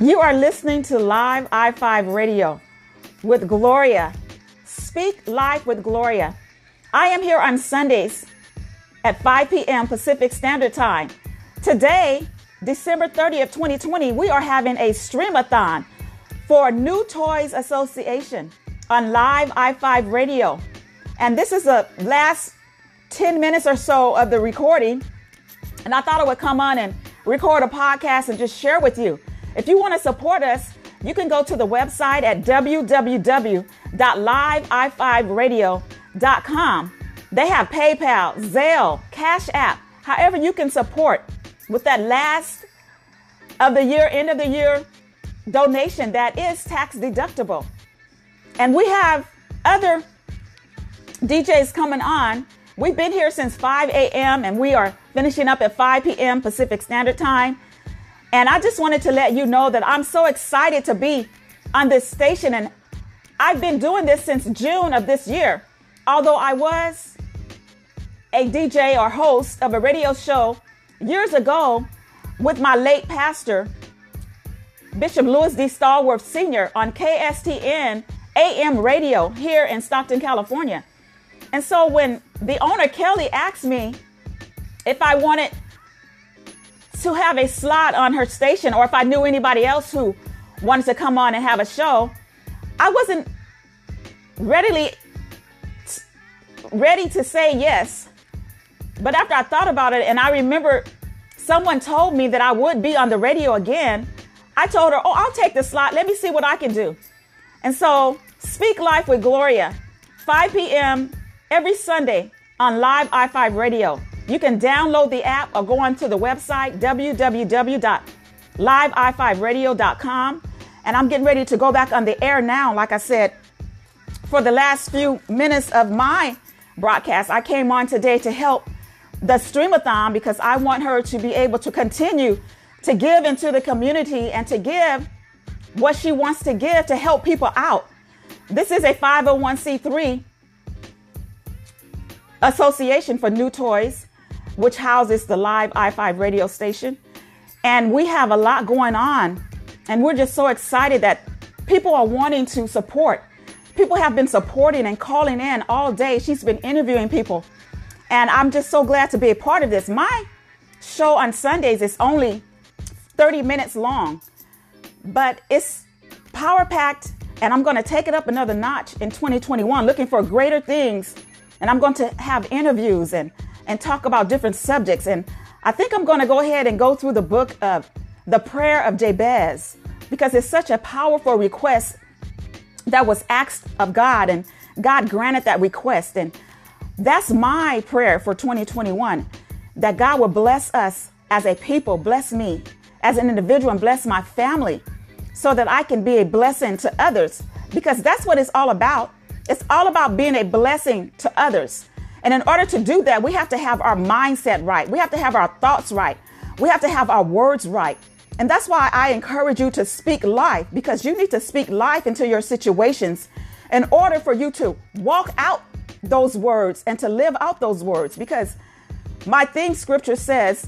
You are listening to Live I 5 Radio with Gloria. Speak Life with Gloria. I am here on Sundays at 5 p.m. Pacific Standard Time. Today, December 30th, 2020, we are having a streamathon for New Toyz Association on Live I 5 Radio. And this is the last 10 minutes or so of the recording. And I thought I would come on and record a podcast and just share with you. If you want to support us, you can go to the website at www.livei5radio.com. They have PayPal, Zelle, Cash App, however you can support with that last of the year, end of the year donation that is tax deductible. And we have other DJs coming on. We've been here since 5 a.m. and we are finishing up at 5 p.m. Pacific Standard Time. And I just wanted to let you know that I'm so excited to be on this station. And I've been doing this since June of this year. Although I was a DJ or host of a radio show years ago with my late pastor, Bishop Louis D. Stallworth Sr. on KSTN AM radio here in Stockton, California. And so when the owner, Kelly, asked me if I wanted to have a slot on her station or if I knew anybody else who wanted to come on and have a show, I wasn't readily ready to say yes. But after I thought about it and I remember someone told me that I would be on the radio again, I told her, "Oh, I'll take the slot. Let me see what I can do." And so, Speak Life with Gloria, 5 p.m. every Sunday on Live I5 Radio. You can download the app or go onto the website www.livei5radio.com. And I'm getting ready to go back on the air now. Like I said, for the last few minutes of my broadcast, I came on today to help the Streamathon because I want her to be able to continue to give into the community and to give what she wants to give to help people out. This is a 501c3 association for new toys which houses the live i5 radio station. And we have a lot going on. And we're just so excited that people are wanting to support. People have been supporting and calling in all day. She's been interviewing people. And I'm just so glad to be a part of this. My show on Sundays is only 30 minutes long, but it's power packed. And I'm going to take it up another notch in 2021, looking for greater things. And I'm going to have interviews and and talk about different subjects. And I think I'm going to go ahead and go through the book of the prayer of Jabez because it's such a powerful request that was asked of God, and God granted that request. And that's my prayer for 2021 that God will bless us as a people, bless me as an individual, and bless my family so that I can be a blessing to others because that's what it's all about. It's all about being a blessing to others. And in order to do that, we have to have our mindset right. We have to have our thoughts right. We have to have our words right. And that's why I encourage you to speak life because you need to speak life into your situations in order for you to walk out those words and to live out those words. Because my thing scripture says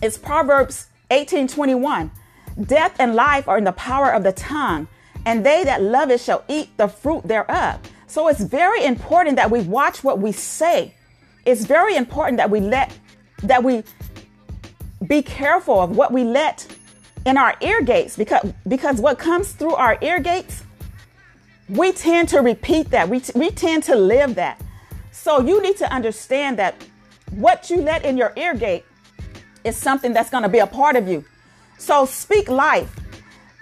it's Proverbs 18:21. Death and life are in the power of the tongue, and they that love it shall eat the fruit thereof. So it's very important that we watch what we say. It's very important that we let, that we be careful of what we let in our ear gates because, because what comes through our ear gates, we tend to repeat that. We, t- we tend to live that. So you need to understand that what you let in your ear gate is something that's going to be a part of you. So speak life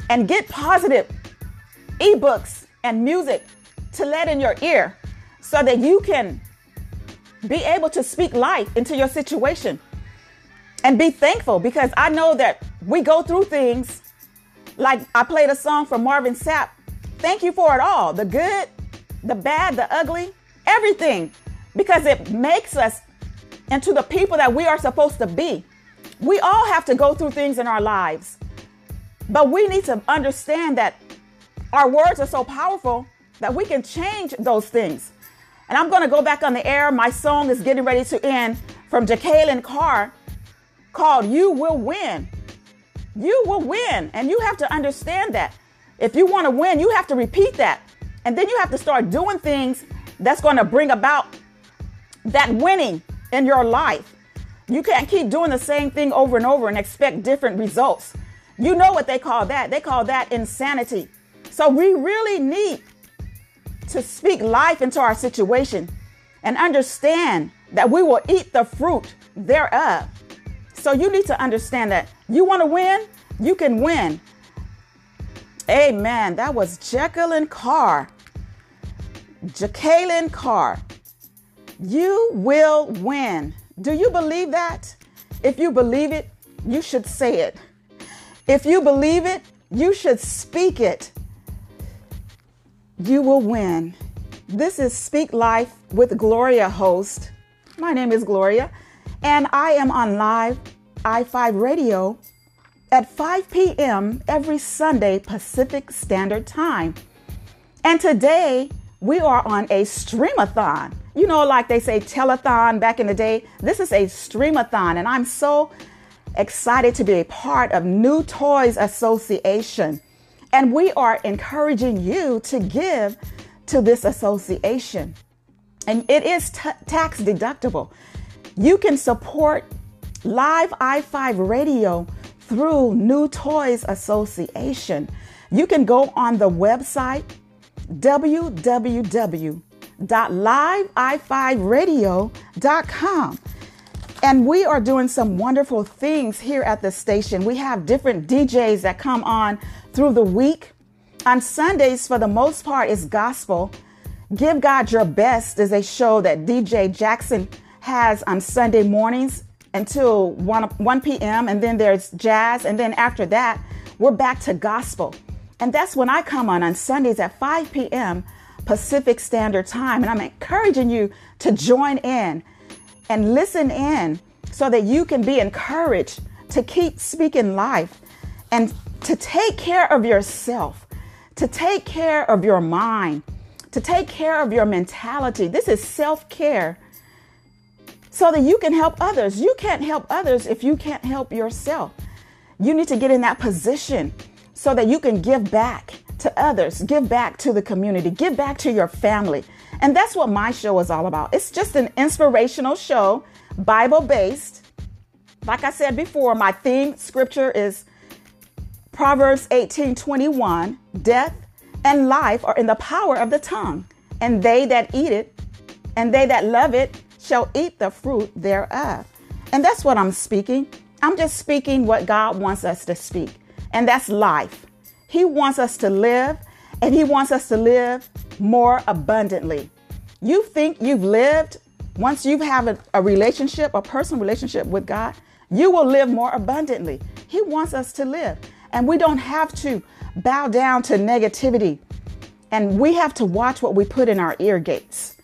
and get positive ebooks and music to let in your ear so that you can be able to speak life into your situation and be thankful because I know that we go through things like I played a song from Marvin Sapp. Thank you for it all the good, the bad, the ugly, everything because it makes us into the people that we are supposed to be. We all have to go through things in our lives, but we need to understand that our words are so powerful that we can change those things. And I'm going to go back on the air. My song is getting ready to end from Jekalyn Carr called You Will Win. you will win. And you have to understand that. If you want to win, you have to repeat that. And then you have to start doing things that's going to bring about that winning in your life. You can't keep doing the same thing over and over and expect different results. You know what they call that? They call that insanity. So we really need to speak life into our situation and understand that we will eat the fruit thereof. So you need to understand that you want to win, you can win. Amen. That was Jekalyn Carr. Jekalyn Carr. You will win. Do you believe that? If you believe it, you should say it. If you believe it, you should speak it. You will win. This is Speak Life with Gloria host. My name is Gloria, and I am on live i5 radio at 5 p.m. every Sunday Pacific Standard Time. And today we are on a streamathon. You know, like they say telethon back in the day. This is a streamathon, and I'm so excited to be a part of New Toyz Association. And we are encouraging you to give to this association. And it is t- tax deductible. You can support Live i5 Radio through New Toyz Association. You can go on the website www.livei5radio.com. And we are doing some wonderful things here at the station. We have different DJs that come on through the week. On Sundays, for the most part, is gospel. Give God Your Best is a show that DJ Jackson has on Sunday mornings until 1, 1 p.m. And then there's jazz. And then after that, we're back to gospel. And that's when I come on on Sundays at 5 p.m. Pacific Standard Time. And I'm encouraging you to join in and listen in so that you can be encouraged to keep speaking life and to take care of yourself, to take care of your mind, to take care of your mentality. This is self care so that you can help others. You can't help others if you can't help yourself. You need to get in that position so that you can give back to others, give back to the community, give back to your family. And that's what my show is all about. It's just an inspirational show, Bible based. Like I said before, my theme scripture is Proverbs 18 21. Death and life are in the power of the tongue, and they that eat it and they that love it shall eat the fruit thereof. And that's what I'm speaking. I'm just speaking what God wants us to speak, and that's life. He wants us to live, and He wants us to live more abundantly. You think you've lived once you have a, a relationship, a personal relationship with God, you will live more abundantly. He wants us to live, and we don't have to bow down to negativity, and we have to watch what we put in our ear gates.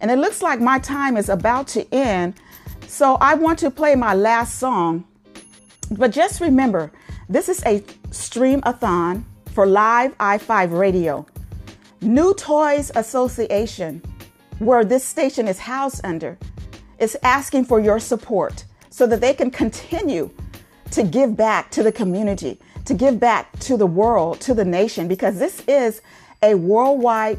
And it looks like my time is about to end. So I want to play my last song. But just remember, this is a stream a thon for live i5 radio. New Toyz Association, where this station is housed under, is asking for your support so that they can continue to give back to the community, to give back to the world, to the nation, because this is a worldwide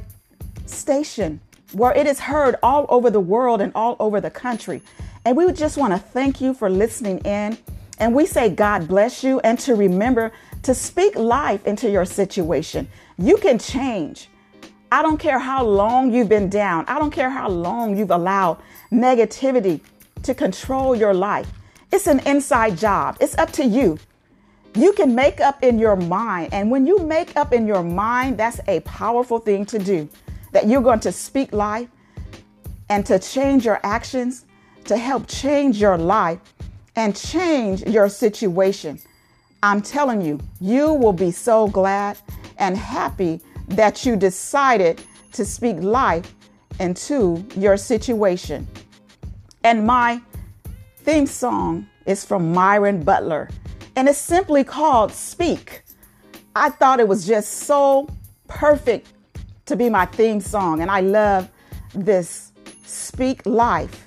station where it is heard all over the world and all over the country. And we would just want to thank you for listening in. And we say, God bless you, and to remember to speak life into your situation. You can change. I don't care how long you've been down, I don't care how long you've allowed negativity to control your life. It's an inside job, it's up to you. You can make up in your mind. And when you make up in your mind, that's a powerful thing to do that you're going to speak life and to change your actions to help change your life and change your situation. I'm telling you, you will be so glad and happy that you decided to speak life into your situation. And my theme song is from Myron Butler, and it's simply called Speak. I thought it was just so perfect to be my theme song. And I love this Speak Life